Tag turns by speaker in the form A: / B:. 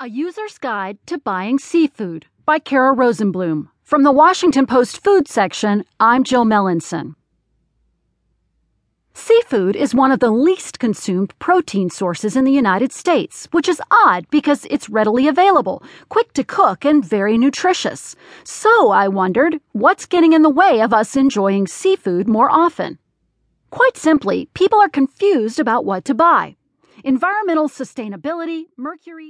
A: A User's Guide to Buying Seafood by Cara Rosenbloom. From the Washington Post Food section, I'm Jill Melancon. Seafood is one of the least consumed protein sources in the United States, which is odd because it's readily available, quick to cook, and very nutritious. So I wondered, what's getting in the way of us enjoying seafood more often? Quite simply, people are confused about what to buy. Environmental sustainability, mercury,